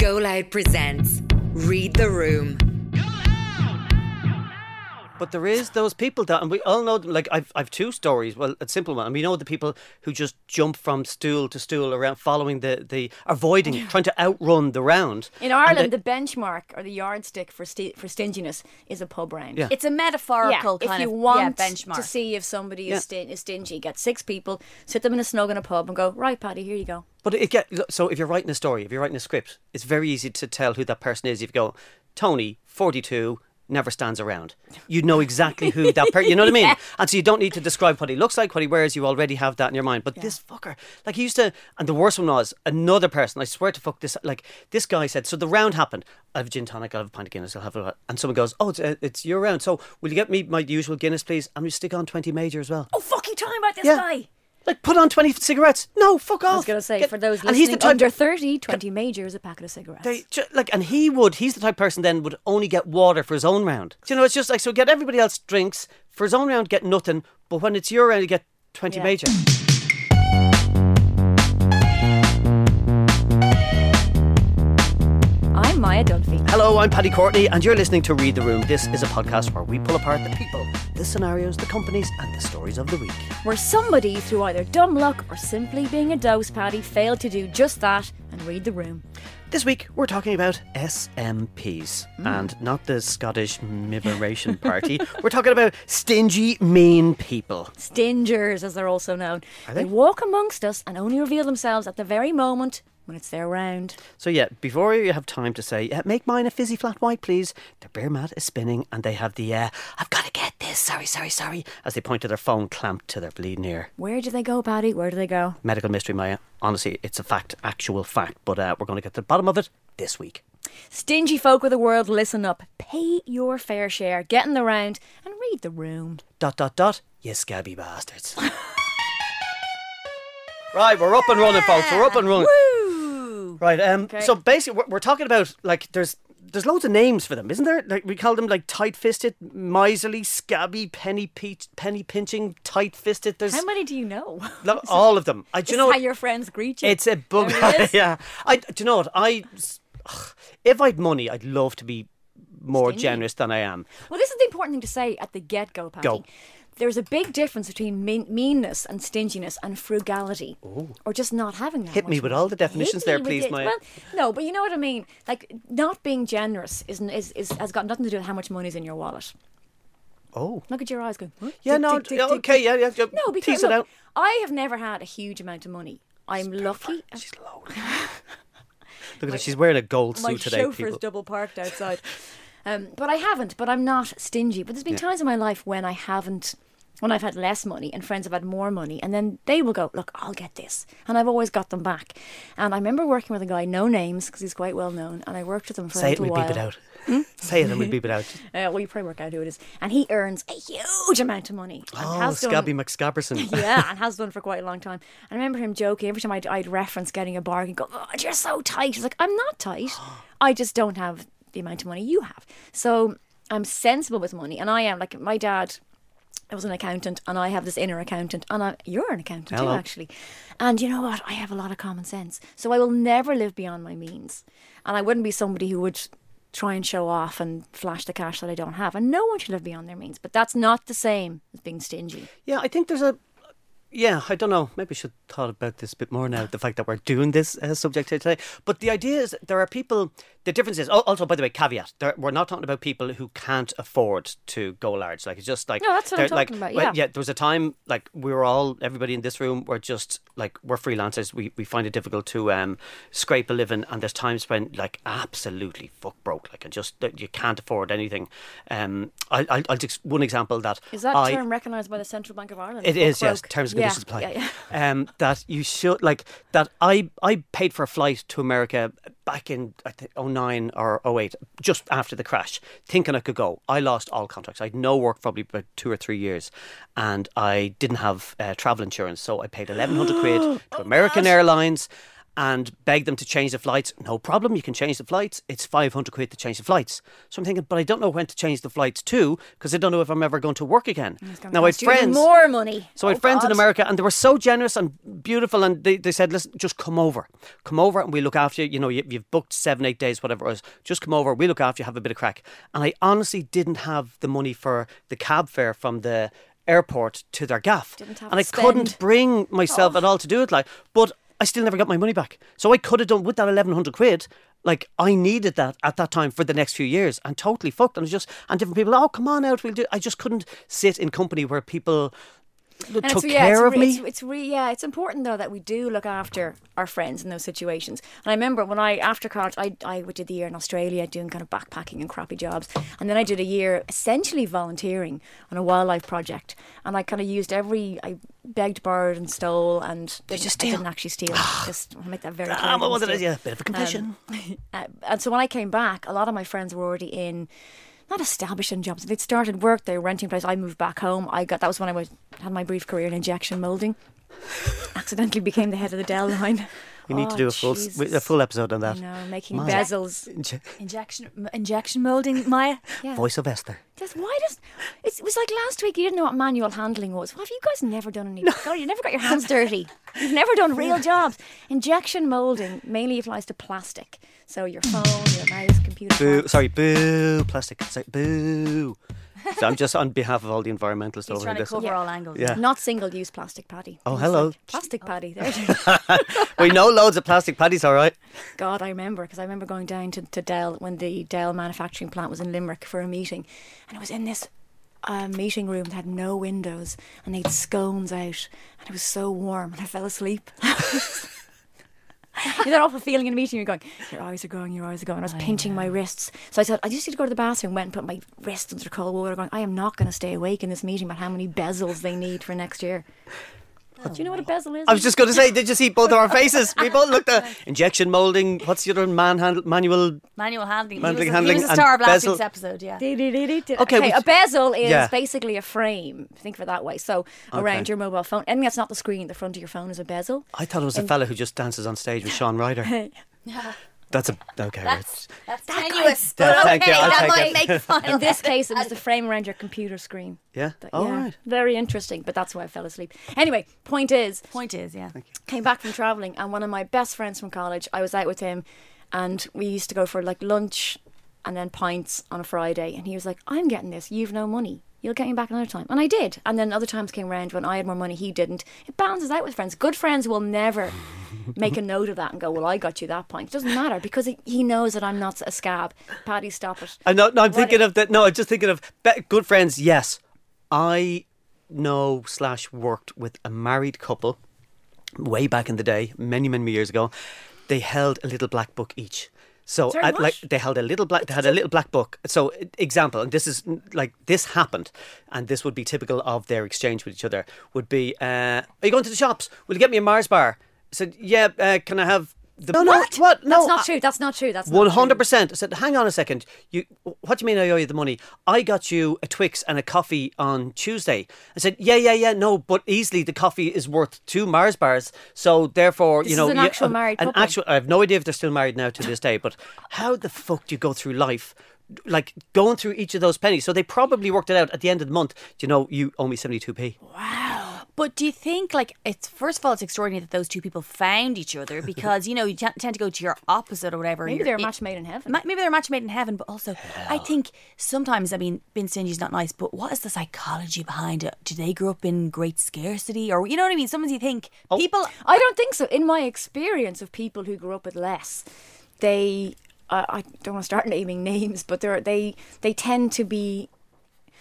Go Loud presents Read the Room. But there is those people that, and we all know them. Like I've, I've two stories. Well, a simple one, and we know the people who just jump from stool to stool around, following the the avoiding, trying to outrun the round. In Ireland, they- the benchmark or the yardstick for sti- for stinginess is a pub round. Yeah. It's a metaphorical if kind you of want yeah, benchmark. to see if somebody Yeah. is, stin- is stingy, get six people, sit them in a snug in a pub, and go right, Paddy, here you go. But it get so if you're writing a story, if you're writing a script, it's very easy to tell who that person is. If you go, Tony, forty-two, never stands around, you know exactly who that person. You know what I mean? And so you don't need to describe what he looks like, what he wears. You already have that in your mind. But this fucker, like he used to, and the worst one was another person. I swear to fuck this. Like this guy said, so the round happened. I have a gin tonic. I'll have a pint of Guinness. I'll have a. And someone goes, oh, it's, uh, it's your round. So will you get me my usual Guinness, please? And we stick on twenty major as well. Oh, fuck you talking about this Yeah. guy? Like put on twenty cigarettes. No, fuck off. I was going to say, Get- for those and he's the type under 30, 20 major is a packet of cigarettes. They like, and he would. He's the type of person then would only get water for his own round. Do you know, it's just like so. Get everybody else drinks for his own round, get nothing. But when it's your round, you get twenty Yeah. major. I'm Maia Dunphy. Hello, I'm Paddy Courtney, and you're listening to Read the Room. This is a podcast where we pull apart the people, the scenarios, the companies, and the stories of the week. Where somebody, through either dumb luck or simply being a dose paddy, failed to do just that and read the room. This week, we're talking about SMPs mm. and not the Scottish Liberation Party. we're talking about stingy, mean people. Stingers, as they're also known. Are they? walk amongst us and only reveal themselves at the very moment when it's their round. So yeah, before you have time to say, uh, make mine a fizzy flat white, please. The beer mat is spinning, and they have the uh, I've got to get this. Sorry, sorry, sorry. As they point to their phone clamped to their bleeding ear. Where do they go, Paddy? Where do they go? Medical mystery, Maia. Honestly, it's a fact, actual fact. But uh, we're going to get to the bottom of it this week. Stingy folk of the world, listen up. Pay your fair share, get in the round, and read the room. Dot dot dot. You scabby bastards. right, we're up and running, folks. We're up and running. Woo! Right. Um. Okay. So basically, we're, we're talking about like there's there's loads of names for them, isn't there? Like we call them like tight-fisted, miserly, scabby, penny pe- penny pinching, tight-fisted. There's How many do you know? lo- all of them. I do you know what? how your friends greet you. It's a bug. Yeah. I do you know what? I ugh, if I'd money, I'd love to be more Stingy. generous than I am. Well, this is the important thing to say at the get go, Paddy. Go. There's a big difference between mean- meanness and stinginess and frugality, or just not having that. Hit me much with all the definitions Hit there, with please, it. Maia. Well, no, but you know what I mean. Like not being generous isn't is, is has got nothing to do with how much money's in your wallet. Oh. Look at your eyes, going. "Huh? Yeah. Tick, No. tick, tick, okay. Yeah. Yeah. yeah. No, because tease it look, out. I have never had a huge amount of money. I'm lucky. She's loaded. Look at her. She's wearing a gold my suit today, chauffeur's people. double parked outside. um, but I haven't. But I'm not stingy. But there's been times in my life when I haven't, when I've had less money and friends have had more money, and then they will go, "Look, I'll get this," and I've always got them back. And I remember working with a guy, no names, because he's quite well known, and I worked with him for Say a it, little we'll while. beep it out. Say it and we'll beep it out. Uh, well, you probably work out who it is, and he earns a huge amount of money. Oh, has done- Scabby McScabberson. yeah, and has done for quite a long time. And I remember him joking every time I'd, I'd reference getting a bargain. Go, oh, you're so tight. He's like, I'm not tight. I just don't have the amount of money you have. So I'm sensible with money, and I am like my dad. I was an accountant, and I have this inner accountant, and I, you're an accountant Hello. too, actually. And you know what? I have a lot of common sense, so I will never live beyond my means, and I wouldn't be somebody who would try and show off and flash the cash that I don't have. And no one should live beyond their means, but that's not the same as being stingy. Yeah, I think there's a. Yeah, I don't know. Maybe I should have thought about this a bit more now. The fact that we're doing this uh, subject here today, but the idea is there are people. The difference is oh, also, by the way, caveat: there, we're not talking about people who can't afford to go large. Like it's just like No, that's what I'm they're, like, talking about, well, yeah. yeah, there was a time like we were all everybody in this room were just like we're freelancers. We we find it difficult to um scrape a living, and there's times when like absolutely fuck broke. Like and just you can't afford anything. Um, I I'll, I'll just one example that Is that I, term recognised by the Central Bank of Ireland? it Fuck is, yes. Terms and Yeah. Yeah, yeah. Um, that you should like that. I I paid for a flight to America back in I think 09 or 08, just after the crash, thinking I could go. I lost all contracts. I had no work probably about two or three years, and I didn't have uh, travel insurance, so I paid eleven hundred quid to American Airlines. And beg them to change the flights. No problem, you can change the flights. It's 500 quid to change the flights. So I'm thinking, but I don't know when to change the flights to because I don't know if I'm ever going to work again. Now, I had cost you even friends. more money. So I Oh, had friends in America and they were so generous and beautiful and they, they said, listen, just come over. Come over and we look after you. You know, you, you've booked seven, eight days, whatever it was. Just come over, we look after you, have a bit of crack. And I honestly didn't have the money for the cab fare from the airport to their gaff. And I couldn't bring myself oh. at all to do it like but I still never got my money back. So I could have done with that eleven hundred quid. Like I needed that at that time for the next few years, and totally fucked. And just and different people. Oh, come on out, we'll do. I just couldn't sit in company where people took it's, yeah, care it's, of me. It's, it's re- yeah, it's important though that we do look after our friends in those situations. And I remember when I after college, I I did the year in Australia doing kind of backpacking and crappy jobs, and then I did a year essentially volunteering on a wildlife project. And I kind of used every I begged, borrowed, and stole, and didn't, you I didn't actually steal. Just make that very clear. Ah, what was it? Yeah, bit of a confession. Uh, and so when I came back, a lot of my friends were already in, not established in jobs. They'd started work. They were renting a place. I moved back home. I got that was when I was had my brief career in injection molding. Accidentally became the head of the Dell line. We need to Oh, do a oh, full Jesus. a full episode on that. know, making My- bezels. Inje- Injection injection molding, Maia. Yeah. Voice of Esther. Just why does it was like last week you didn't know what manual handling was. What have you guys never done any? God, you never got your hands dirty. You've never done real jobs. Injection molding mainly applies to plastic. So your phone, your mouse, computer. Boo! Sorry, boo! Plastic. Sorry, boo! So I'm just on behalf of all the environmentalists He's over trying to this. cover all angles. Yeah. Not single use plastic paddy. Oh, It's hello. like Plastic paddy. There. it is. we know loads of plastic paddies, all right. God, I remember because I remember going down to, to Dell when the Dell manufacturing plant was in Limerick for a meeting, and it was in this uh, meeting room that had no windows, and they had scones out, and it was so warm, and I fell asleep. You know that awful feeling in a meeting, you're going, your eyes are going, your eyes are going. I was pinching my wrists. So I said, I just need to go to the bathroom, went and put my wrists under cold water, going, I am not going to stay awake in this meeting about how many bezels they need for next year. Do you know what a bezel is? I was just going to say, did you see both of our faces? We both looked uh, at injection molding. What's the other manhandle manual? Manual handling. Manual he was, handling he was a star of last week's episode. Yeah. Okay, Okay, a bezel is Yeah. basically a frame. Think of it that way. So around your mobile phone, anything that's not the screen, the front of your phone is a bezel. I thought it was a fella who just dances on stage with Shaun Ryder. That's a okay. That's right. that's tenuous. Yeah, but thank you, okay, I'll that might it. make the final. In this case, it was the frame around your computer screen. Yeah. But yeah, right. very interesting. But that's why I fell asleep. Anyway, point is, point is, yeah. Thank you. Came back from traveling, and one of my best friends from college, I was out with him, and we used to go for like lunch and then pints on a Friday. And he was like, "I'm getting this. You've no money. You'll get me back another time." And I did. And then other times came around when I had more money, he didn't. It balances out with friends. Good friends will never make a note of that and go, "Well, I got you that point. It doesn't matter because he- knows that I'm not a scab. Paddy, stop it. I know. No, I'm thinking What- of that. No, I'm just thinking of good friends. Yes, I know slash worked with a married couple way back in the day, many many years ago. They held a little black book each. So, Sorry, what? like, they held a little black. They had a little black book. So, example, and this is like this happened, and this would be typical of their exchange with each other. Would be, uh, are you going to the shops? Will you get me a Mars bar? I said, yeah. Uh, can I have the no, What? What? No, That's not I- true. That's not true. That's not one hundred percent. I said, "Hang on a second. You, what do you mean I owe you the money? I got you a Twix and a coffee on Tuesday." I said, "Yeah, yeah, yeah. No, but easily the coffee is worth two Mars bars. So therefore, This you know, an actual uh, married an couple. actual. I have no idea if they're still married now to this day. But how the fuck do you go through life?" Like going through each of those pennies, so they probably worked it out at the end of the month. Do you know you owe me seventy two p? But do you think, like, it's first of all, it's extraordinary that those two people found each other because you know you t- tend to go to your opposite or whatever. Maybe they're a match made in heaven. Ma- Maybe they're a match made in heaven, but also I think sometimes, I mean, being stingy is not nice, but what is the psychology behind it? Do they grow up in great scarcity, or you know what I mean? Sometimes you think Oh. people. I don't think so. In my experience of people who grew up with less, they I I don't want to start naming names, but they they tend to be.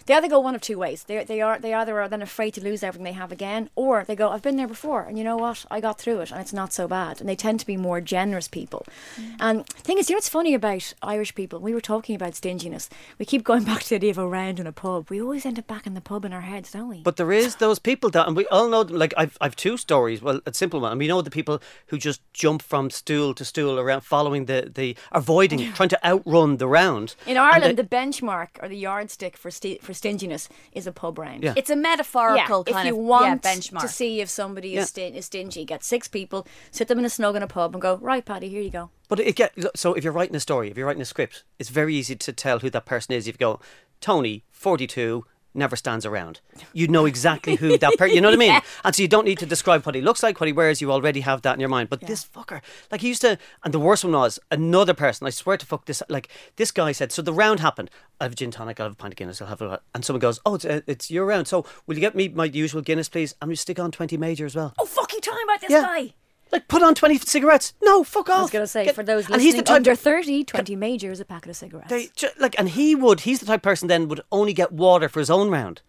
They either go one of two ways. They they are they either are then afraid to lose everything they have again, or they go, I've been there before, and you know what, I got through it, and it's not so bad. And they tend to be more generous people. Mm. And the thing is, you know what's funny about Irish people? We were talking about stinginess. We keep going back to the idea of a round in a pub. We always end up back in the pub in our heads, don't we? But there is those people that, and we all know them. Like I've, I've two stories. Well, a simple one, and we know the people who just jump from stool to stool around, following the, the avoiding, trying to outrun the round. In Ireland, they- the benchmark or the yardstick for sti- for stinginess is a pub round. Yeah. It's a metaphorical if kind you of want yeah, benchmark. to see if somebody Yeah. is, stin- is stingy, get six people, sit them in a snug in a pub, and go right, Paddy, here you go. But it get so if you're writing a story, if you're writing a script, it's very easy to tell who that person is. If you go, Tony, forty-two, never stands around. You know exactly who that person. You know what I mean? And so you don't need to describe what he looks like, what he wears. You already have that in your mind. But this fucker, like he used to, and the worst one was another person. I swear to fuck this. Like this guy said. So the round happened. I have a gin tonic. I'll have a pint of Guinness. I'll have a. And someone goes, "Oh, it's, uh, it's your round. So will you get me my usual Guinness, please? And we stick on twenty major as well." Oh, fuck you talking about this Yeah. guy? Like put on twenty cigarettes. No, fuck off. I was going to say, Get- for those and he's the type under 30, 20 majors, a packet of cigarettes. They like, and he would. He's the type of person then would only get water for his own round.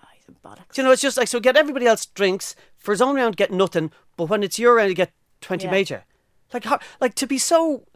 oh, he's a bollocks. Do you know, it's just like so. Get everybody else drinks for his own round, get nothing. But when it's your round, you get twenty Yeah. major. Like, how, like to be so,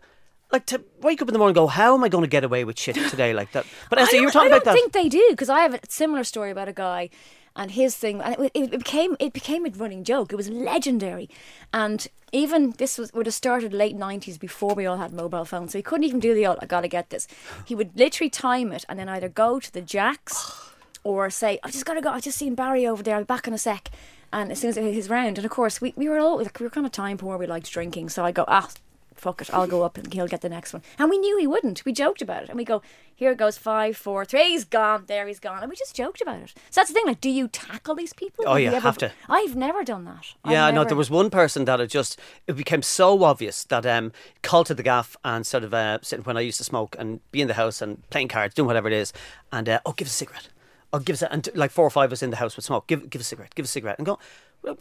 like to wake up in the morning, and go, how am I going to get away with shit today like that? But I Esther, you were don't- talking I about don't that. think they do because I have a similar story about a guy and his thing, and it, it became it became a running joke. It was legendary, and even this was would have started late nineties before we all had mobile phones, so he couldn't even do the old. I gotta get this. He would literally time it and then either go to the jacks or say, I've just gotta go. I've just seen Barry over there. I'll be back in a sec." And as soon as his round, and of course we, we were all like we were kind of time poor. We liked drinking, so I go ah. Fuck it, I'll go up and he'll get the next one. And we knew he wouldn't. We joked about it. And we go, here goes five, four, three, he's gone, there he's gone. And we just joked about it. So that's the thing, like, do you tackle these people? Oh, you ever- have to. I've never done that. Yeah, no, there was one person that it just it became so obvious that um called to the gaff and sort of uh, sitting when I used to smoke and be in the house and playing cards, doing whatever it is, and uh, oh, give us a cigarette. Oh, give us a, and like four or five of us in the house would smoke. Give give a cigarette. Give us a cigarette. And go,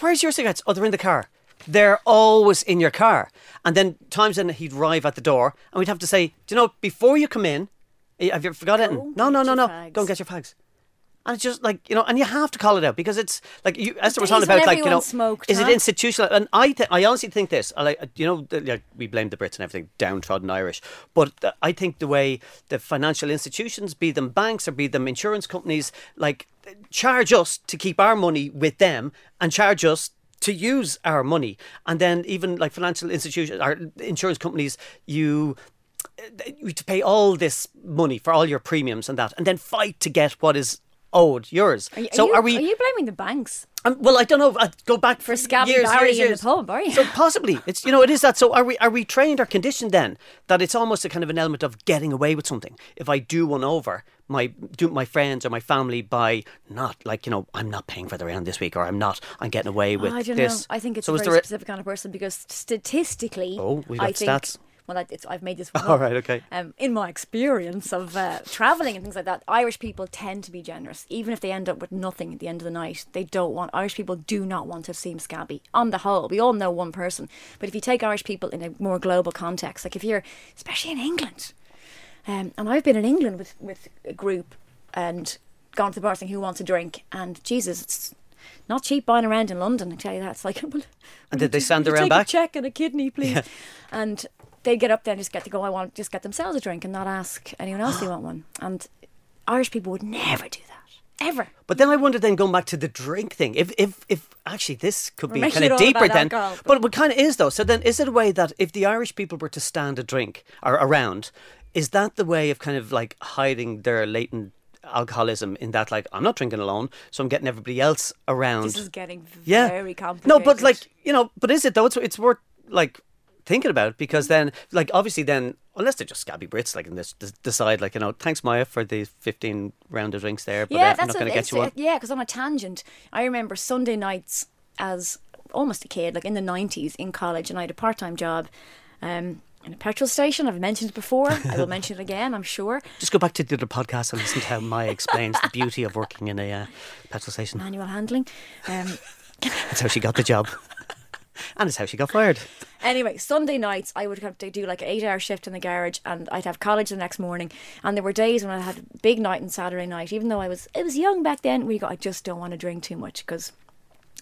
where's your cigarettes? Oh, they're in the car. They're always in your car. And then times then he'd arrive at the door and we'd have to say, do you know, before you come in, eh, have you forgot it? Go No, no, no, no. fags. Go and get your fags. And it's just like you know, and you have to call it out because it's like you. Esther was talking about like you know, smoked, is it institutional? And I, th- I honestly think this. I like you know, the, like we blame the Brits and everything, downtrodden Irish, but th- I think the way the financial institutions, be them banks or be them insurance companies, like charge us to keep our money with them and charge us to use our money, and then even like financial institutions, or insurance companies, you eh, you to pay all this money for all your premiums and that, and then fight to get what is owed yours. Are you, so are, we? Are you blaming the banks? Um, well, I don't know. I'd go back For Scabby years, Barry years, in the pub, are you? So possibly, it's you know, it is that. So are we? Are we trained or conditioned then that it's almost a kind of an element of getting away with something? If I do one over my do my friends or my family by not like you know I'm not paying for the round this week or I'm not I'm getting away with I don't this. know. I think it's so a very specific kind of person because statistically, Oh, I got think, stats. Well, it's, I've made this. One All up. right, okay. Um, in my experience of uh, traveling and things like that, Irish people tend to be generous, even if they end up with nothing at the end of the night. They don't want Irish people do not want to seem scabby. On the whole, we all know one person, but if you take Irish people in a more global context, like if you're, especially in England, um, and I've been in England with with a group and gone to the bar saying who wants a drink, and Jesus, it's not cheap buying around in London. I tell you that. It's like, well, And did they stand around back? A check and a kidney, please. And they get up there and just get to go. I want just get themselves a drink and not ask anyone else if they want one. And Irish people would never do that ever. But then I wonder, then going back to the drink thing, if if if actually this could be kind of deeper then, alcohol, but what kind of is though. So then, is it a way that if the Irish people were to stand a drink or around, is that the way of kind of like hiding their latent alcoholism in that like I'm not drinking alone, so I'm getting everybody else around. This is getting yeah, very complicated. no, but like you know, but is it though? It's it's worth like thinking about it because then like obviously then unless they're just scabby Brits like and this decide like you know thanks Maia for the 15 round of drinks there, but uh, I'm not going to get you one. Yeah, because on a tangent, I remember Sunday nights as almost a kid, like in the nineties in college, and I had a part-time job. Um, in a petrol station, I've mentioned it before. I will mention it again, I'm sure. Just go back to the other podcast and listen to how Maia explains the beauty of working in a uh, petrol station. Manual handling. Um, That's how she got the job. and it's how she got fired. Anyway, Sunday nights I would have to do like an eight hour shift in the garage and I'd have college the next morning. And there were days when I had a big night on Saturday night, even though I was I was young back then, where you go, I just don't want to drink too much because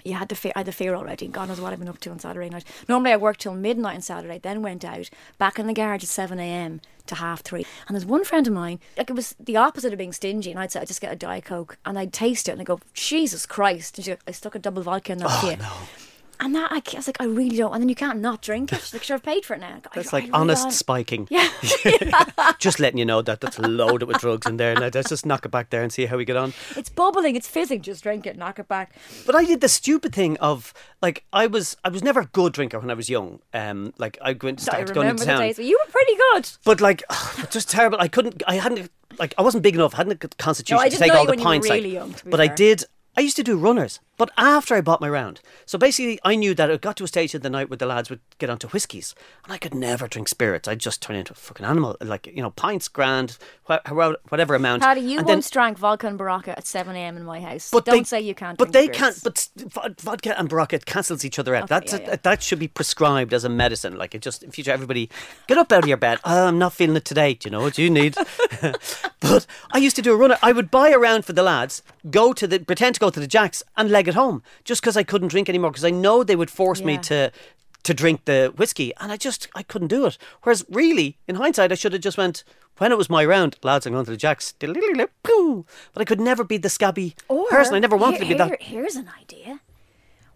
you had to fear, I had the fear already. God knows what I've been up to on Saturday night. Normally I worked till midnight on Saturday, then went out, back in the garage at 7 a.m. to half three. And there's one friend of mine, like it was the opposite of being stingy. And I'd say, I just get a Diet Coke and I'd taste it and I go, Jesus Christ. And she, I stuck a double vodka in there here. Oh, you. And that I, I was like, I really don't. And then you can't not drink it. She's like, sure, I've paid for it now. I- That's I like really honest don't. spiking. Yeah. Just letting you know that that's loaded with drugs in there. Now let's just knock it back there and see how we get on. It's bubbling. It's fizzing. Just drink it. Knock it back. But I did the stupid thing of like I was I was never a good drinker when I was young. Um, like I went I started going remember into the town. days. You were pretty good. But like, just terrible. I couldn't. I hadn't. Like, I wasn't big enough. I hadn't a constitution No, to take all the when you were pints. like- really be but I did. I used to do runners, but after I bought my round. So basically, I knew that it got to a stage of the night where the lads would get onto whiskies, and I could never drink spirits. I'd just turn into a fucking animal. Like you know, pints, grand, wha- whatever amount. Paddy, you and then- once drank vodka and Berocca at 7 a.m. in my house. but don't they, say you can't But they spirits. can't. But vodka and Berocca cancels each other out. Okay, That's yeah, a, yeah. that should be prescribed as a medicine. Like it just in future, everybody get up out of your bed. Oh, I'm not feeling it today. Do you know what you need? but I used to do a runner. I would buy a round for the lads, go to the pretend to go to the Jacks and leg it home, just because I couldn't drink anymore. Because I know they would force me to. To drink the whiskey, and I just I couldn't do it. Whereas, really, in hindsight, I should have just went when it was my round, lads. I'm going to the jacks, but I could never be the scabby Or, person. I never wanted here- to be that. here- Here's an idea.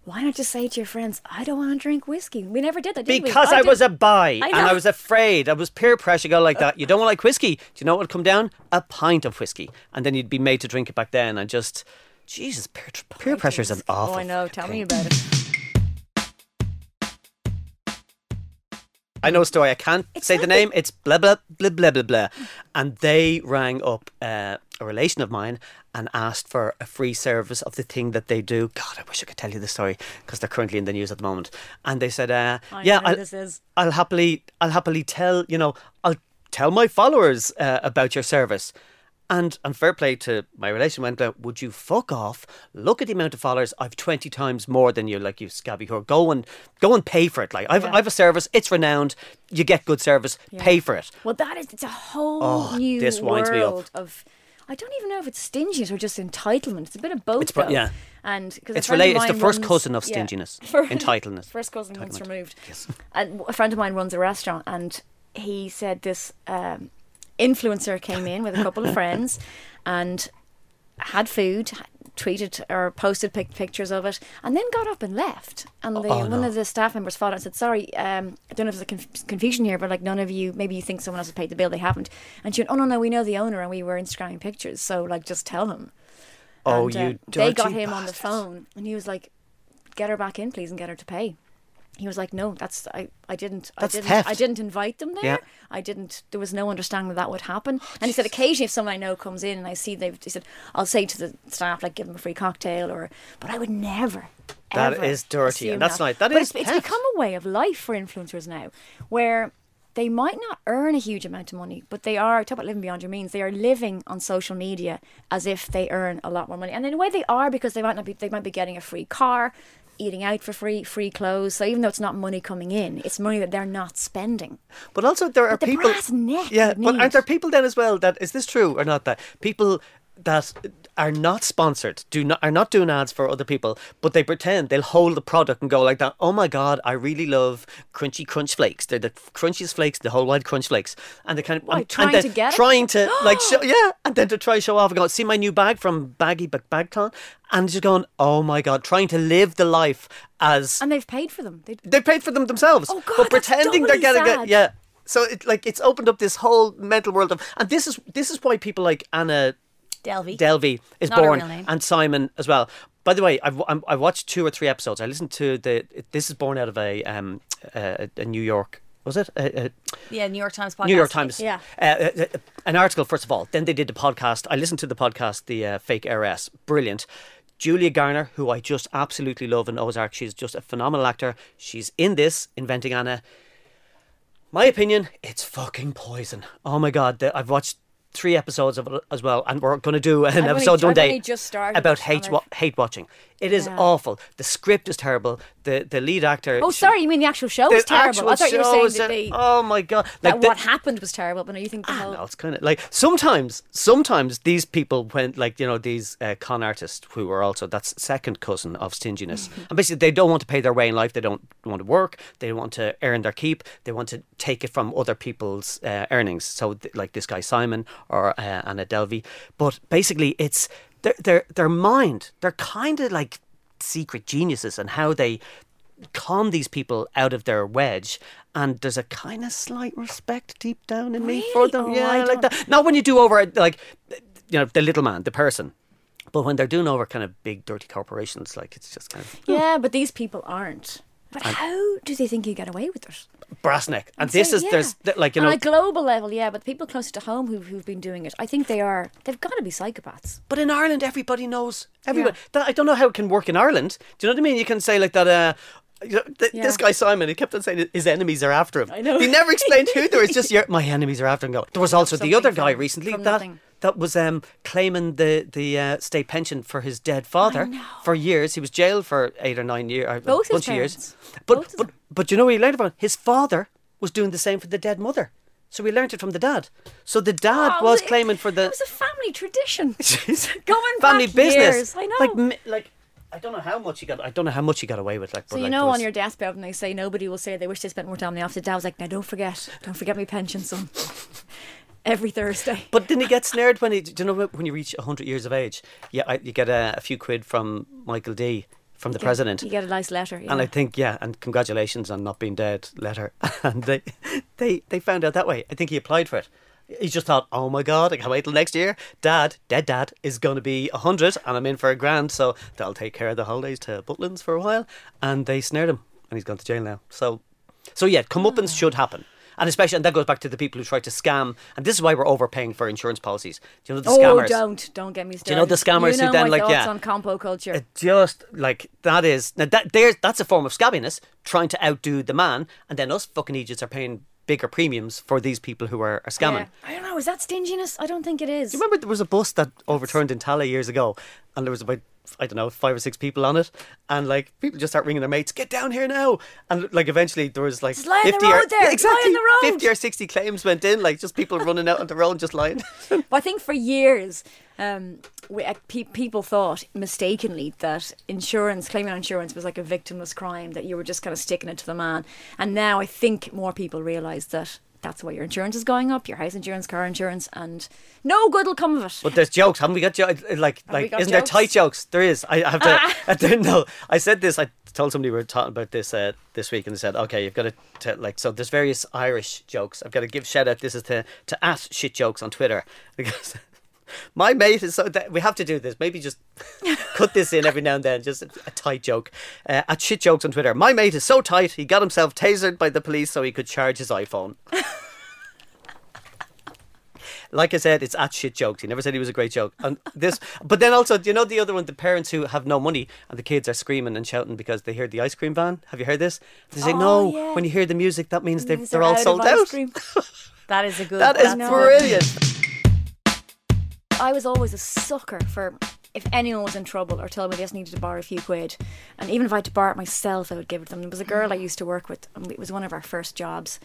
Why don't just say to your friends, I don't want to drink whiskey? We never did that, did we? Because I, did- was a bi I and I was afraid. I was peer pressure go like that. You don't like whiskey. Do you know what would come down? A pint of whiskey. And then you'd be made to drink it back then and just Jesus, peer, peer pressure is an awful. Oh, I know. Tell me about it. I know a story. I can't It's say the the- name. It's blah blah blah blah blah blah. And they rang up uh, a relation of mine and asked for a free service of the thing that they do. God, I wish I could tell you the story because they're currently in the news at the moment. And they said, uh, I "Yeah, I'll, this is. I'll happily, I'll happily tell you know, I'll tell my followers uh, about your service." And and fair play to my relation went out, would you fuck off? Look at the amount of followers. I've twenty times more than you, like you scabby whore. Go and go and pay for it. Like I've Yeah. I've a service, it's renowned, you get good service, pay for it. Well, that is, it's a whole Oh, new this winds me up. world of. I don't even know if it's stinginess or just entitlement. It's a bit of both. It's pro- yeah. and cause It's related- it's the first runs- cousin of yeah. stinginess, First- entitlement. First cousin once removed. And a friend of mine runs a restaurant, and he said this um, influencer came in with a couple of friends, and had food, tweeted or posted pic- pictures of it, and then got up and left. And the, Oh, one no. of the staff members followed and said, "Sorry, um, I don't know if there's a conf- confusion here, but like none of you, maybe you think someone else has paid the bill, they haven't." And she went, "Oh no, no, we know the owner, and we were Instagramming pictures, so like just tell him." Oh, And, uh, you They got him on the phone, and he was like, "Get her back in, please, and get her to pay." He was like, "No, that's I. I didn't. That's I didn't. theft. I didn't invite them there. Yeah. I didn't. There was no understanding that that would happen." Oh, and he said, occasionally, if someone I know comes in and I see they've, he said, I'll say to the staff like, give them a free cocktail, or, but I would never. That is dirty, and that's that. like- that but is it's, it's become a way of life for influencers now, where they might not earn a huge amount of money, but they are talk about living beyond your means. They are living on social media as if they earn a lot more money, and in a way they are because they might not be. They might be getting a free car, eating out for free, free clothes. So even though it's not money coming in, it's money that they're not spending. But also there are the people. brass neck yeah, but aren't there people then as well that is this true or not that people that are not sponsored do not are not doing ads for other people, but they pretend they'll hold the product and go like that. Oh my god, I really love crunchy crunch flakes. They're the crunchiest flakes, the whole wide crunch flakes, and they kind of trying to get it? trying to like show, yeah, and then to try show off and go see my new bag from Baggy Bag Bagcon, and just going oh my god, trying to live the life as And they've paid for them. They, they paid for them themselves. Oh, God, but pretending they're getting it. Yeah. So it like it's opened up this whole mental world of, and this is this is why people like Anna Delvey. Delvey is Not born, and Simon as well. By the way, I've I've watched two or three episodes. I listened to the. This is born out of a um a, a New York. Was it a, yeah, New York Times podcast. New York Times? Yeah. Uh, uh, uh, an article first of all. Then they did the podcast. I listened to the podcast, the uh, Fake Heiress. Brilliant. Julia Garner, who I just absolutely love in Ozark, she's just a phenomenal actor. She's in this, inventing Anna. My opinion, it's fucking poison. Oh my god, the, I've watched three episodes of it as well, and we're going to do an only- episode one day just started about hate wa- hate watching. It is Yeah. awful. The script is terrible. The the lead actor. oh, sorry, you mean the actual show the was terrible? I thought you were saying that they. Oh my god! that the- what happened was terrible, but no, you think the Ah, whole no, it's kind of like sometimes, sometimes these people went like you know these uh, con artists who are also that's second cousin of stinginess, Mm-hmm. and basically they don't want to pay their way in life. They don't want to work. They want to earn their keep. They want to take it from other people's uh, earnings. So th- like this guy Simon or uh, Anna Delvey, but basically it's their their their mind. They're kind of like secret geniuses and how they con these people out of their wedge. And there's a kind of slight respect deep down in me for them. Oh, yeah, I like that. Not when you do over like, you know, the little man, the person. But when they're doing over kind of big dirty corporations, like it's just kind of Yeah, hmm. but these people aren't. But how do they think you get away with it? brass neck. And So, this is yeah. there's like you know on a global level, yeah, but people closer to home who've, who've been doing it, I think they are. They've got to be psychopaths. But in Ireland, everybody knows. Everybody. That, I don't know how it can work in Ireland. Do you know what I mean? You can say like that. Uh, you know, th- Yeah. This guy Simon, he kept on saying his enemies are after him. I know. He never explained who they were. It's just my enemies are after him. Go. There was also the other guy recently that nothing. That was um, claiming the the uh, state pension for his dead father for years. He was jailed for eight or nine years, a Both his bunch of years. But Both but but you know what he learned about? His father was doing the same for the dead mother. So we learned it from the dad. So the dad Oh, was it- claiming for the It was a family tradition. Going family back business. years, I know. Like, like I don't know how much he got. I don't know how much he got away with. Like, So but you like, know, on your deathbed, when they say nobody will say they wish they spent more time in the office, the dad was like, "Now don't forget, don't forget my pension, son." Every Thursday. But didn't he get snared when he? Do you know when you reach hundred years of age? Yeah, I, you get a, a few quid from Michael D from the president. You get a nice letter. Yeah. And I think yeah, and congratulations on not being dead. Letter, and they, they, they found out that way. I think he applied for it. He just thought, oh my god, I can't wait till next year. Dad, dead dad, is going to be a hundred, and I'm in for a grand, so that'll take care of the holidays to Butlins for a while. And they snared him, and he's gone to jail now. So, so yeah, comeuppance ah. should happen. And especially, and that goes back to the people who try to scam. And this is why we're overpaying for insurance policies. Do you know the oh, scammers? don't don't get me started. Do you know the scammers you who know then, my like, yeah. on compo culture. It just like that is now that there's that's a form of scabbiness, trying to outdo the man, and then us fucking idiots are paying bigger premiums for these people who are, are scamming. Yeah. I don't know. Is that stinginess? I don't think it is. Do you remember there was a bus that overturned in Tallaght years ago, and there was about I don't know five or six people on it, and like people just start ringing their mates, get down here now, and like eventually there was like on the fifty or road there, lie on exactly the road. fifty or sixty claims went in, like just people running out on the road just lying. But I think for years, um, we, uh, pe- people thought mistakenly that insurance, claiming on insurance, was like a victimless crime, that you were just kind of sticking it to the man. And now I think more people realise that that's why your insurance is going up, your house insurance, car insurance, and no good will come of it. But there's jokes, haven't we got jo- like we like isn't there tight jokes? There is. I have to. I don't know. I said this. I told somebody we were talking about this uh, this week, and they said, "Okay, you've got to, to like." So there's various Irish jokes. I've got to give shout out. This is to to at shit jokes on Twitter because my mate is so that we have to do this. Maybe just cut this in every now and then. Just a, a tight joke uh, at shit jokes on Twitter. My mate is so tight he got himself tasered by the police so he could charge his iPhone. like I said, it's at shit jokes. He never said he was a great joke. And this, but then also, do you know the other one? The parents who have no money and the kids are screaming and shouting because they hear the ice cream van. Have you heard this? They say, Oh, no. yeah. When you hear the music, that means they're, they're all sold out. That is a good. That is brilliant. I was always a sucker for if anyone was in trouble or told me they just needed to borrow a few quid, and even if I had to borrow it myself, I would give it to them. There was a girl I used to work with, and it was one of our first jobs,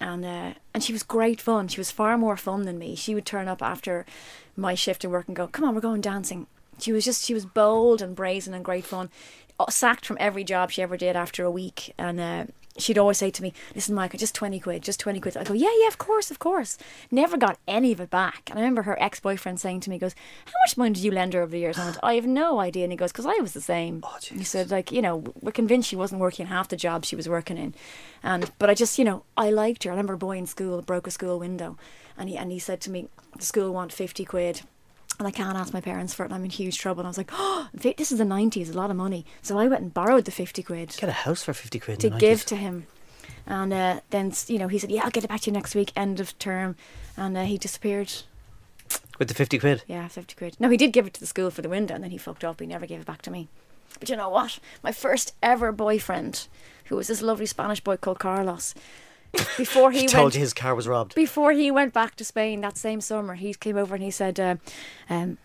and uh, and she was great fun. She was far more fun than me. She would turn up after my shift of work and go, "Come on, we're going dancing." She was just she was bold and brazen and great fun. Uh, Sacked from every job she ever did after a week, and. Uh, She'd always say to me, "Listen, Micah, just twenty quid, just twenty quid." I go, "Yeah, yeah, of course, of course." Never got any of it back. And I remember her ex-boyfriend saying to me, he "Goes, how much money did you lend her over the years?" And I went, "I have no idea." And he goes, "Because I was the same." Oh, he said, "Like you know, we're convinced she wasn't working half the job she was working in, and but I just you know I liked her. I remember a boy in school broke a school window, and he and he said to me, "The school want fifty quid." And I can't ask my parents for it, and I'm in huge trouble. And I was like, "Oh, this is the '90s, a lot of money." So I went and borrowed the fifty quid Get a house for 50 quid. to give 90s. to him. And uh, then, you know, he said, Yeah, I'll get it back to you next week, end of term. And uh, he disappeared. With the 50 quid. Yeah, 50 quid. No, he did give it to the school for the window, and then he fucked up. He never gave it back to me. But you know what? My first ever boyfriend, who was this lovely Spanish boy called Carlos, before he He went. told you his car was robbed. Before he went back to Spain that same summer, he came over and he said, uh, um,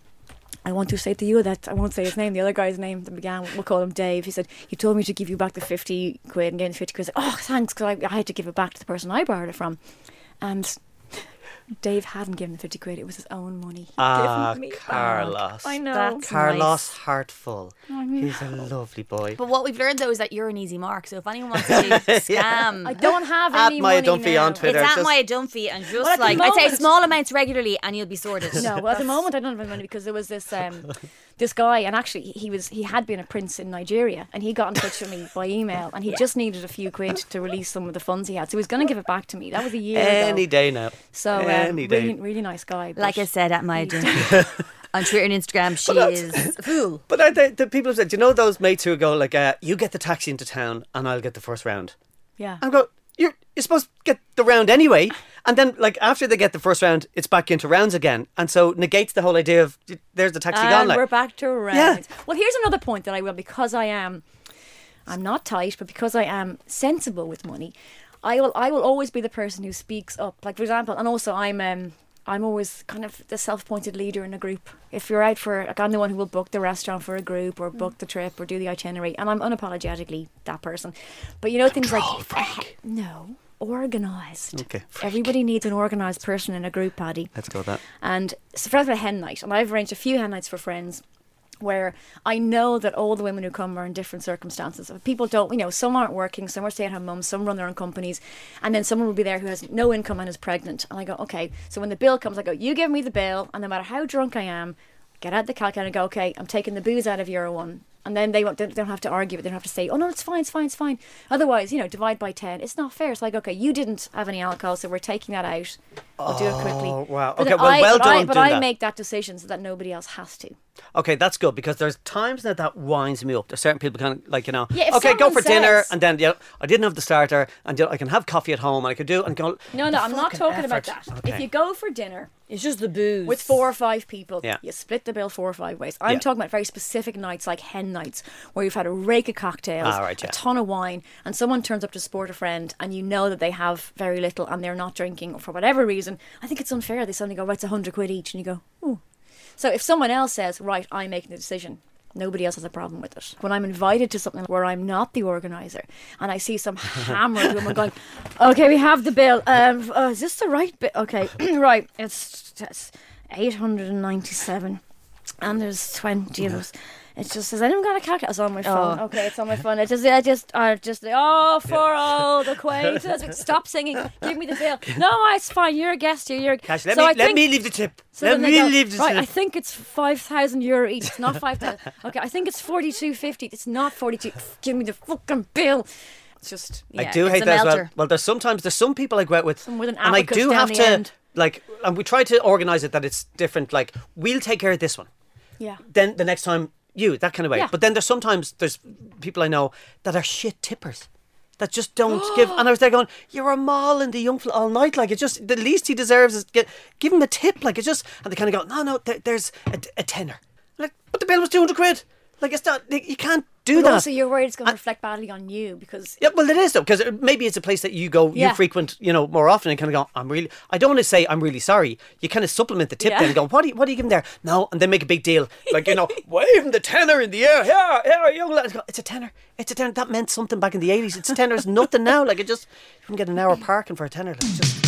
I want to say to you that I won't say his name, the other guy's name that began, we'll call him Dave. He said, He told me to give you back the 50 quid and gave me the 50 quid. I like, oh, thanks, because I, I had to give it back to the person I borrowed it from. And Dave hadn't given the 50 quid, it was his own money. He'd Ah, given me back. Carlos. I know. That's Carlos nice. Heartful. He's a lovely boy. But what we've learned though is that you're an easy mark. So if anyone wants to scam, I don't have At any Maia money Dunphy now. on Twitter. it's at just- Maia Dunphy and just Well, at the like I'd say small amounts regularly and you'll be sorted. No, well, at the moment I don't have any money because there was this um, this guy, and actually he was he had been a prince in Nigeria, and he got in touch with me by email, and he just needed a few quid to release some of the funds he had, so he was going to give it back to me. That was a year Any ago. day now. So um, Any day. really, really nice guy. Like I said at my dinner on Twitter and Instagram, she is a fool. But are they, the people have said, do you know those mates who go like, uh, you get the taxi into town and I'll get the first round? yeah. I'm go, you're, you're supposed to get the round anyway. And then, like, after they get the first round, it's back into rounds again. And so negates the whole idea of there's the taxi gone. Like, we're back to round. Yeah. Well, here's another point that I will because I am, I'm not tight, but because I am sensible with money, I will I will always be the person who speaks up. Like for example, and also I'm um I'm always kind of the self-appointed leader in a group. If you're out for, like, I'm the one who will book the restaurant for a group or book mm. the trip or do the itinerary, and I'm unapologetically that person. But you know things like no organised. Okay, freak. Everybody needs an organised person in a group, Paddy. Let's go with that. And so for example, a hen night, and I've arranged a few hen nights for friends where I know that all the women who come are in different circumstances. People don't, you know, some aren't working, some are stay at home mums, some run their own companies, and then someone will be there who has no income and is pregnant. And I go, okay, so when the bill comes, I go, you give me the bill, and no matter how drunk I am, get out the calculator and go, okay, I'm taking the booze out of euro one. And then they, won't, they don't have to argue, but they don't have to say, oh no, it's fine, it's fine, it's fine. Otherwise, you know, divide by 10. It's not fair. It's like, okay, you didn't have any alcohol, so we're taking that out. I'll do it quickly. Oh, wow. But Okay, well, I, well but I, done but doing I that. make that decision so that nobody else has to. Okay, that's good because there's times that that winds me up. There's certain people kind of like you know. Yeah, if okay, go for someone dinner, and then you know, I didn't have the starter, and you know, I can have coffee at home, and I could do and go. No, no, I'm not fucking talking about that. Okay. If you go for dinner It's just the booze. with four or five people, Yeah. you split the bill four or five ways. I'm Yeah. talking about very specific nights like hen nights where you've had a rake of cocktails, Ah, right, yeah. a ton of wine, and someone turns up to support a friend and you know that they have very little and they're not drinking for whatever reason. I think it's unfair. They suddenly go, right, it's a hundred quid each, and you go, oh. So if someone else says, right, I'm making the decision, nobody else has a problem with it. When I'm invited to something where I'm not the organizer and I see some hammered woman going, okay, we have the bill. Um, uh, is this the right bit? Okay, right, it's, it's 897 and there's 20 of us. It just says, anyone got a calculator? It's on my phone. Oh. Okay, it's on my phone. It just, I just, I just, oh, for old acquaintance. Stop singing. Give me the bill. No, it's fine. You're a guest here. You're. Cash, let so me I let think- me leave the tip. so let me go, leave the right, tip. I think it's five thousand euro each. It's not five thousand. okay, I think it's forty two fifty. It's not forty two. Give me the fucking bill. It's just I do it's hate a that as well. Well, there's sometimes there's some people I go out with, with an and I do have to end. like, and we try to organise it that it's different. Like, we'll take care of this one. yeah. Then the next time, you that kind of way. Yeah. But then there's sometimes there's people I know that are shit tippers. That just don't give, and I was there going, "You're a mall in the young fella all night. Like it just the least he deserves is get give him a tip. Like it just, and they kind of go, "No, no, there, there's a, a tenner." Like, but the bill was two hundred quid. Like it's not, you can't do But that. also, you're worried it's going to reflect badly on you because Yeah, well, it is though, because maybe it's a place that you go, Yeah. you frequent, you know, more often, and kind of go, I'm really, I don't want to say I'm really sorry. You kind of supplement the tip Yeah. then and go, what are you, what are you giving there? No, and they make a big deal, like you know, waving the tenner in the air, yeah, yeah, young lad. Go, It's a tenner, it's a tenner. That meant something back in the eighties. It's a tenner. It's nothing now. Like it just, you can get an hour parking for a tenner. Like, just,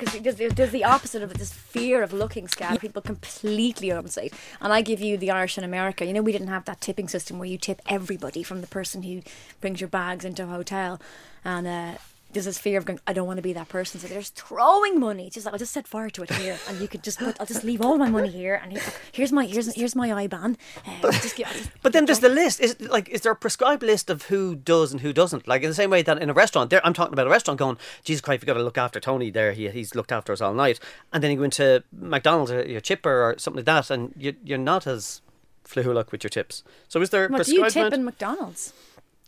because there's, the opposite of it, this fear of looking scab. People completely overstate. And I give you the Irish in America. You know, we didn't have that tipping system where you tip everybody from the person who brings your bags into a hotel. And uh, there's this fear of going, I don't want to be that person. So they're just throwing money. It's just like, I'll just set fire to it here. And you could just put, I'll just leave all my money here. And here- here's my, here's, here's my IBAN. Uh, I'll just give, just but then there's the list. Is like, is there a prescribed list of who does and who doesn't? Like in the same way that in a restaurant, there, I'm talking about a restaurant going, Jesus Christ, we got to look after Tony there. He, he's looked after us all night. And then you go into McDonald's or your chipper or something like that, and you, you're not as fluhuluk with your tips. So is there a What do you tip in McDonald's?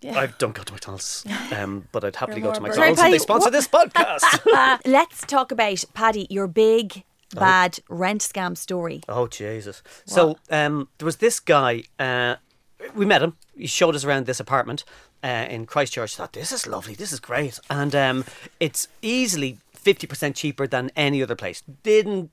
Yeah. I don't go to McDonald's, um, but I'd happily go to more McDonald's Sorry, if they Paddy, sponsor what- this podcast. Uh, let's talk about Paddy, your big bad rent scam story. Oh Jesus! So um, there was this guy. Uh, we met him. He showed us around this apartment uh, in Christchurch. Thought this is lovely. This is great, and um, it's easily fifty percent cheaper than any other place. Didn't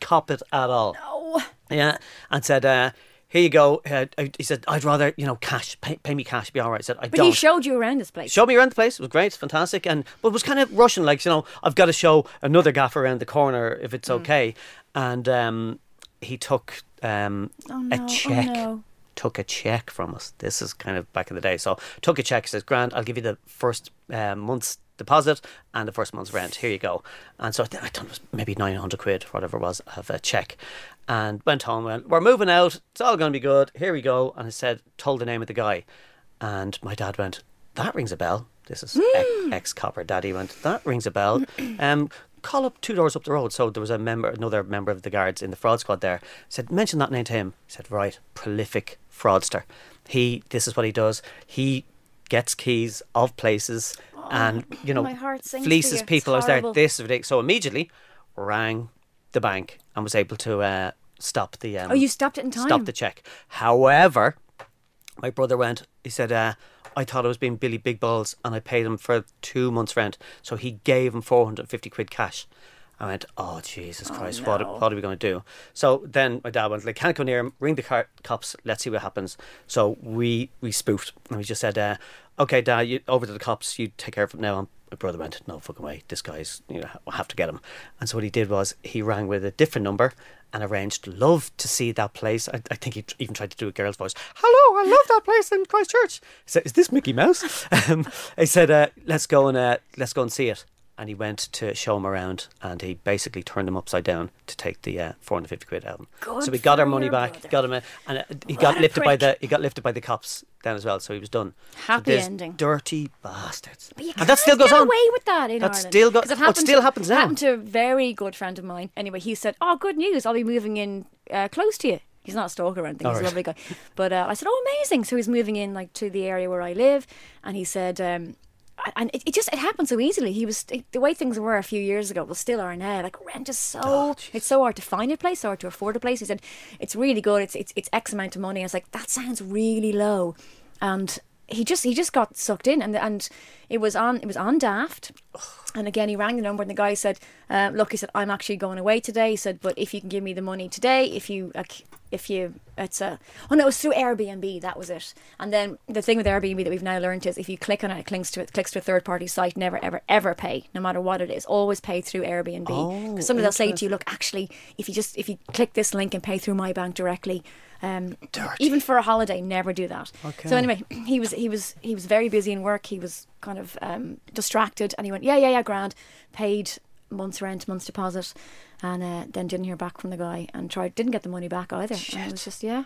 cop it at all. Oh, Yeah, and said. Uh, here you go. Uh, he said, "I'd rather, you know, cash. Pay, pay me cash. Be all right." I said, "I but don't." he showed you around this place. showed me around the place. It was great, it's fantastic, and but it was kind of Russian, Like you know, I've got to show another gaffer around the corner if Mm. it's okay. And um, he took um, Oh, no. a Oh, check. no. Took a check from us. This is kind of back in the day. So took a check. Says, "Grant, I'll give you the first uh, month's deposit and the first month's rent. Here you go. And so I, th- I thought it was maybe 900 quid, whatever it was, of a check. And went home, went, we're moving out. It's all going to be good. Here we go. And I said, told the name of the guy. And my dad went, that rings a bell. This is ex copper daddy went, that rings a bell. Um, call up two doors up the road. So there was a member, another member of the guards in the fraud squad there. Said, mention that name to him. He said, right, prolific fraudster. He, this is what he does. He gets keys of places and, you know, my heart sinks for fleaces you. It's people. I was there, this is ridiculous. So immediately rang the bank and was able to uh, stop the. Um, Oh, you stopped it in time. Stop the check. However, my brother went. He said, uh, "I thought I was being Billy Big Balls, and I paid him for two months' rent. So he gave him four hundred and fifty quid cash." I went, "Oh Jesus Christ, what, no. what are we going to do?" So then my dad went, "Like, can't go near him. Ring the car- cops. Let's see what happens." So we we spoofed, and we just said, uh, "Okay, Dad, you over to the cops. You take care of it now." And my brother went, "No fucking way. This guy's you know we'll have to get him." And so what he did was he rang with a different number and arranged. Love to see that place. I, I think he even tried to do a girl's voice. Hello, I love that place in Christchurch. He said, "Is this Mickey Mouse?" um, he said, uh, "Let's go and uh, let's go and see it." And he went to show him around, and he basically turned him upside down to take the uh, 450 quid out him. Good so we got our money back, brother. got him, a, and uh, he What got lifted by the he got lifted by the cops then as well. So he was done. Happy there's ending. Dirty bastards. And that still goes get on. away with that in That Ireland. still go- 'Cause it oh, it still to- happens now. Happened to a very good friend of mine. Anyway, he said, "Oh, good news! I'll be moving in uh, close to you." He's not a stalker or anything. He's All a lovely guy. But uh, I said, "Oh, amazing!" So he's moving in like to the area where I live, and he said. Um, and it, it just it happened so easily. He was the way things were a few years ago, well, still are now. Like rent is so Oh, it's so hard to find a place, so hard to afford a place. He said it's really good. It's it's it's X amount of money. I was like, that sounds really low, and he just he just got sucked in, and and it was on it was on Daft, and again he rang the number, and the guy said, uh, look, he said I'm actually going away today. He said, but if you can give me the money today, if you like, if you it's a oh no, it was through Airbnb. That was it. And then the thing with Airbnb that we've now learned is if you click on it, it clicks to it clicks to a third party site. Never ever ever pay, no matter what it is. Always pay through Airbnb. Oh, 'Cause somebody will say to you, look, actually, if you just if you click this link and pay through my bank directly. Um, even for a holiday, never do that. Okay. So anyway, he was he was he was very busy in work. He was kind of um, distracted, and he went, yeah, yeah, yeah, grand. Paid month's rent, month's deposit, and uh, then didn't hear back from the guy, and tried didn't get the money back either. And it was just yeah.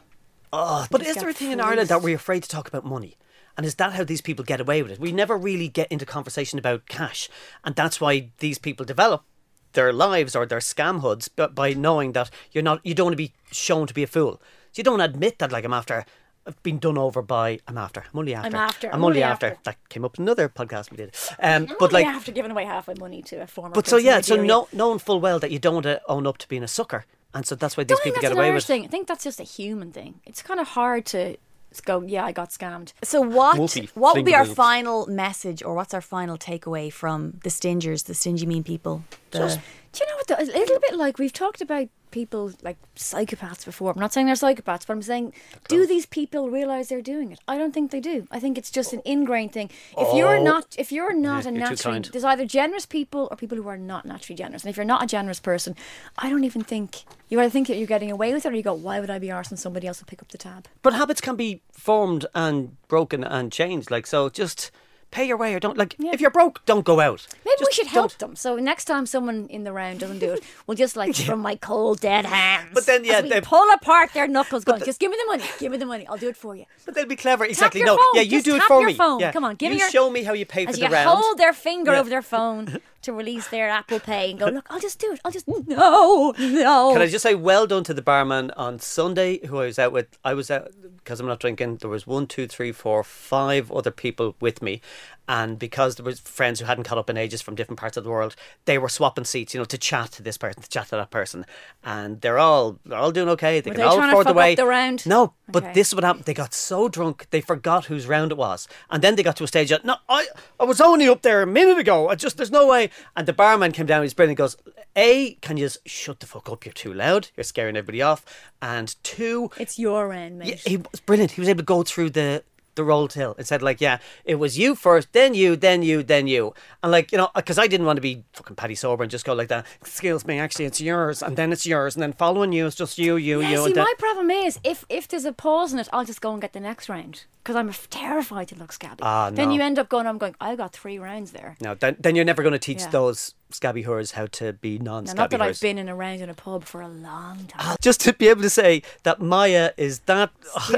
Oh, but is there a thing in Ireland that we're afraid to talk about money? And is that how these people get away with it? We never really get into conversation about cash, and that's why these people develop their lives or their scam hoods but by knowing that you're not you don't want to be shown to be a fool. So you don't admit that like I'm after I've been done over by I'm after I'm only after after, I'm, I'm only only after. after. that came up in another podcast we did. Um, I'm but only like after giving away half my money to a former. but so yeah, so Nigeria. know, knowing full well that you don't want to own up to being a sucker, and so that's why these don't people get away with. thing. I think that's just a human thing. It's kind of hard to go. Yeah, I got scammed. So what Multi- what would be our final message or what's our final takeaway from the stingers, the stingy mean people? The, Just, do you know what? The, a little bit like we've talked about people like psychopaths before. I'm not saying they're psychopaths, but I'm saying, do these people realize they're doing it? I don't think they do. I think it's just an oh. ingrained thing. If you're Oh. not, if you're not Yeah, a you're naturally, there's either generous people or people who are not naturally generous. And if you're not a generous person, I don't even think you either think that you're getting away with it, or you go, why would I be arse and somebody else will pick up the tab? But habits can be formed and broken and changed. Like so, just pay your way or don't. Like Yeah. if you're broke, don't go out. Maybe we should help don't. them. So next time someone in the round doesn't do it, we'll just like from my cold dead hands. But then, yeah, they- pull apart their knuckles, going, just give me the money, give me the money, I'll do it for you. But they'll be clever. Exactly. no. phone. Yeah, you Just do it for me. phone. Yeah. Come on, give you me your- show me how you pay for the round. hold their finger Yeah. over their phone to release their Apple Pay and go, look, I'll just do it. I'll just no, no. Can I just say well done to the barman on Sunday who I was out with? I was out because I'm not drinking. There was one, two, three, four, five other people with me, and because there was friends who hadn't caught up in ages from different parts of the world, they were swapping seats, you know, to chat to this person, to chat to that person, and they're all they're all doing okay. They Were can they all afford the way. the round? No, but Okay. this is what happened. They got so drunk they forgot whose round it was, and then they got to a stage that no, I I was only up there a minute ago. I just there's no way. And the barman came down. He's brilliant. Goes, a can you just shut the fuck up? You're too loud. You're scaring everybody off. And two, It's your end, mate. yeah, he was brilliant. He was able to go through the the roll till. It said like, yeah, it was you first, then you, then you, then you, and like you know, because I didn't want to be fucking Paddy sober and just go like that. Excuse me, actually, it's yours, and then it's yours, and then following you is just you, you, Yeah, you. see, my problem is if if there's a pause in it, I'll just go and get the next round because I'm terrified to look scabby. Ah, Then you end up going. I'm going. I got three rounds there. no, then, then you're never going to teach Yeah. those scabby whores how to be non-scabby not that. I've been in a round in a pub for a long time. Ah, Just to be able to say that Maia is that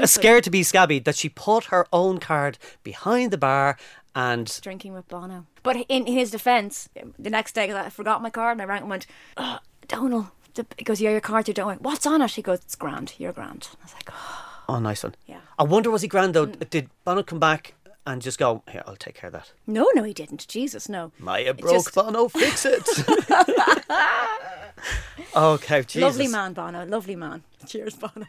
scared to be scabby that she put her own card behind the bar and drinking with Bono. But in his defence, the next day I forgot my card and I rang him and went, oh, Donal. He goes, yeah, your card's your Donal. What's on it? He goes, it's grand. You're grand. I was like, oh. oh, nice one. Yeah. I wonder was he grand though? Mm. Did Bono come back and just go? Here, I'll take care of that. no, no, he didn't. Jesus, no. Maia broke just- Bono, fix it. okay, Jesus. Lovely man, Bono. Lovely man. Cheers, Bono.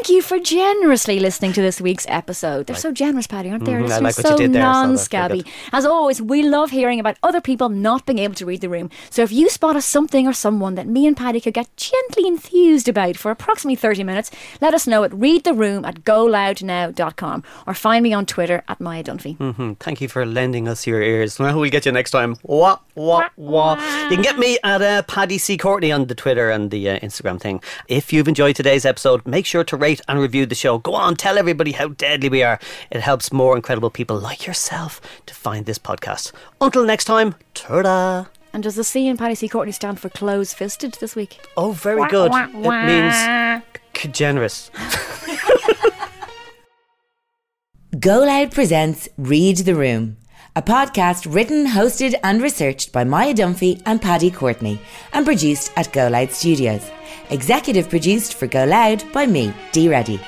Thank you for generously listening to this week's episode. They're so generous, Paddy, aren't they? Mhm, I They're like what so you did there, so non-scabby. good. As always, we love hearing about other people not being able to read the room. So if you spot a something or someone that me and Paddy could get gently enthused about for approximately 30 minutes, let us know at readtheroom at goloudnow.com or find me on Twitter at Maia Dunphy. Mhm, Thank you for lending us your ears. Well, we'll get you next time. Wah, wah, wah. You can get me at uh, Paddy C. Courtney on the Twitter and the uh, Instagram thing. If you've enjoyed today's episode, make sure to rate and review the show. Go on, tell everybody how deadly we are. It helps more incredible people like yourself to find this podcast. Until next time, ta And does the C in Paddy C. Courtney stand for close fisted this week? Oh, very good. It means c- generous. Go Loud presents Read the Room, a podcast written, hosted, and researched by Maia Dunphy and Paddy Courtney, and produced at Go Loud Studios. Executive produced for Go Loud by me, Dee Reddy.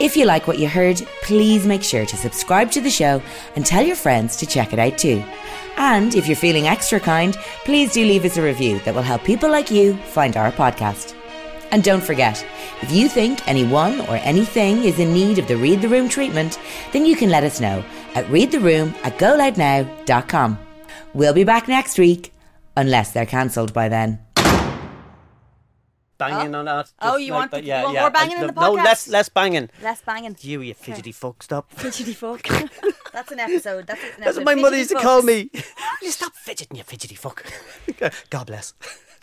If you like what you heard, please make sure to subscribe to the show and tell your friends to check it out too. And if you're feeling extra kind, please do leave us a review that will help people like you find our podcast. And don't forget, if you think anyone or anything is in need of the Read the Room treatment, then you can let us know at readtheroom at goloudnow.com. We'll be back next week, unless they're cancelled by then. Banging on that. Oh, you like want that. the- yeah, you want yeah. more banging Uh, in the podcast? No, less, less banging. Less banging. You, you fidgety fuck, stop. Fidgety fuck. That's an episode. That's, an episode. That's what my mother Fidgety used to call me. you stop fidgeting, you fidgety fuck. God bless.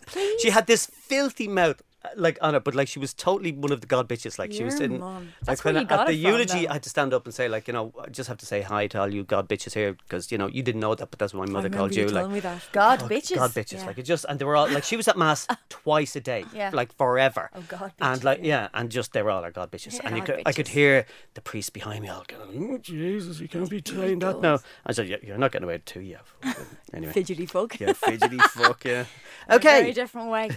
Please? She had this filthy mouth. Like on it, but like she was totally one of the god bitches. Like she was in, like when I- at the eulogy. I had to stand up and say, like, you know, I just have to say hi to all you god bitches here because you know you didn't know that, but that's what my mother called you. like. God, oh, bitches. God bitches. Yeah. Like it just, and they were all like she was at mass twice a day, Yeah. like forever. Oh, God And like yeah, and just they were all our god bitches, and you God could, I could hear the priest behind me all going, oh, mm, Jesus, you can't be saying that now. I said, yeah, you're not getting away with two, yeah. Anyway, Fidgety fuck. yeah, fidgety fuck, yeah. Okay. a Very different way.